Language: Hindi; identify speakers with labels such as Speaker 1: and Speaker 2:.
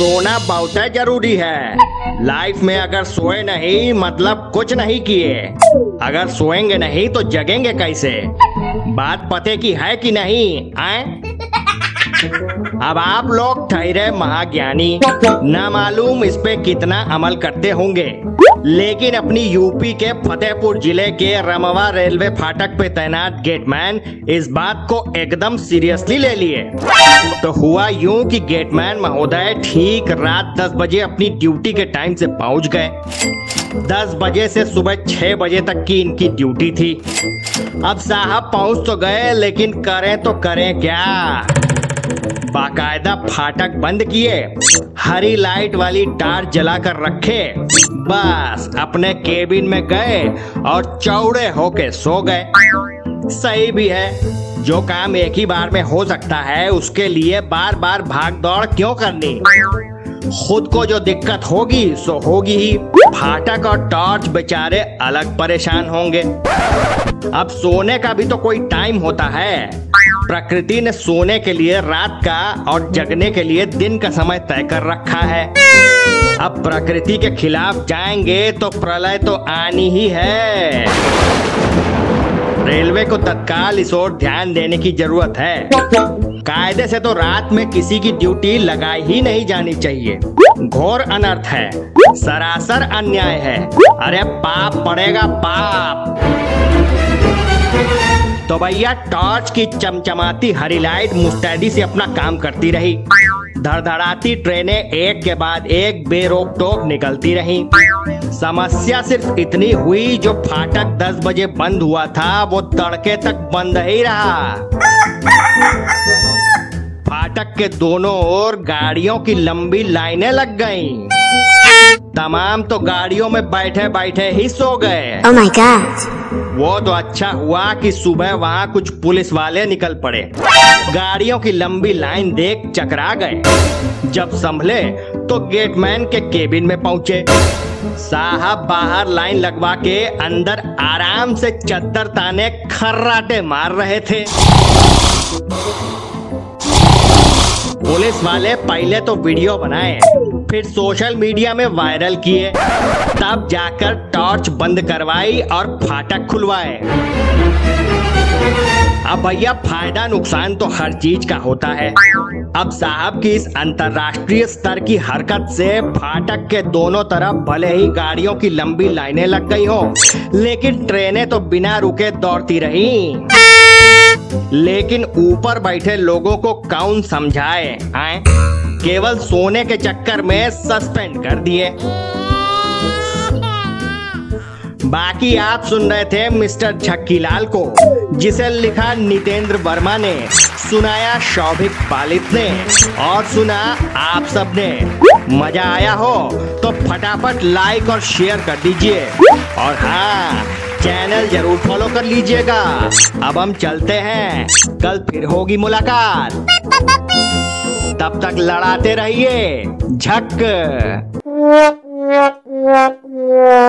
Speaker 1: सोना बहुत ज़रूरी है। लाइफ में अगर सोए नहीं मतलब कुछ नहीं किए। अगर सोएँगे नहीं तो जगेंगे कैसे? बात पते की है कि नहीं, आए? अब आप लोग ठहरे महाज्ञानी, न मालूम इस पे कितना अमल करते होंगे। लेकिन अपनी यूपी के फतेहपुर ज़िले के रमवा रेलवे फाटक पे तैनात गेटमैन इस बात को एकदम सीरियसली ले लिए। तो हुआ यूँ कि गेटमैन महोदय ठीक रात 10 बजे अपनी ड्यूटी के टाइम से पहुँच गए। 10 बजे से सुबह 6 बजे तक की इनकी ड्यूटी थी। अब साहब पहुँच तो गए, लेकिन करें तो करें क्या? बाकायदा फाटक बंद किए, हरी लाइट वाली टार्च जलाकर रखे, बस अपने केबिन में गए और चौड़े होके सो गए। सही भी है, जो काम एक ही बार में हो सकता है, उसके लिए बार बार भाग दौड़ क्यों करनी? खुद को जो दिक्कत होगी, सो होगी ही। फाटक और टॉर्च बेचारे अलग परेशान होंगे। अब सोने का भी तो कोई टाइम होता है। प्रकृति ने सोने के लिए, रात का और जगने के लिए दिन का समय तय कर रखा है। अब प्रकृति के खिलाफ जाएँगे तो प्रलय तो आनी ही है। रेलवे को तत्काल इस ओर ध्यान देने की ज़रूरत है। कायदे से तो रात में किसी की ड्यूटी लगाई ही नहीं जानी चाहिए। घोर अनर्थ है। सरासर अन्याय है। अरे पाप पड़ेगा पाप। तो भैया, टॉर्च की चमचमाती हरी लाइट मुस्तैदी से अपना काम करती रही। धड़धड़ाती ट्रेनें एक के बाद एक बेरोक टोक निकलती रही। समस्या सिर्फ़ इतनी हुई जो फाटक 10 बजे बंद हुआ था वो तड़के तक बंद ही रहा फाटक के दोनों ओर गाड़ियों की लंबी लाइनें लग गईं। तमाम तो गाड़ियों में बैठे बैठे ही सो गए
Speaker 2: Oh my god.
Speaker 1: वो तो अच्छा हुआ कि सुबह वहाँ कुछ पुलिस वाले निकल पड़े गाड़ियों की लंबी लाइन देख चकरा गए जब संभले तो गेटमैन के केबिन में पहुँचे। साहब बाहर लाइन लगवा के अंदर आराम से चद्दर ताने खर्राटे मार रहे थे। पुलिस वाले पहले तो वीडियो बनाए। फिर सोशल मीडिया में वायरल किए। तब जाकर टॉर्च बंद करवाई और फाटक खुलवाए। अब भैया, फ़ायदा नुकसान तो हर चीज़ का होता है। अब साहब की इस अंतरराष्ट्रीय स्तर की हरकत से फाटक के दोनों तरफ़ भले ही गाड़ियों की लंबी लाइनें लग गई हो, लेकिन ट्रेनें तो बिना रुके दौड़ती रही। लेकिन ऊपर बैठे लोगों को कौन समझाए आए केवल सोने के चक्कर में सस्पेंड कर दिए। बाकी आप सुन रहे थे मिस्टर झक्कीलाल को, जिसे लिखा नितेंद्र वर्मा ने, सुनाया शौभिक पालित ने, और सुना आप सबने मज़ा आया हो तो फटाफट लाइक और शेयर कर दीजिए। और हाँ चैनल ज़रूर फॉलो कर लीजिएगा। अब हम चलते हैं। कल फिर होगी मुलाकात। तब तक लड़ाते रहिए। झक।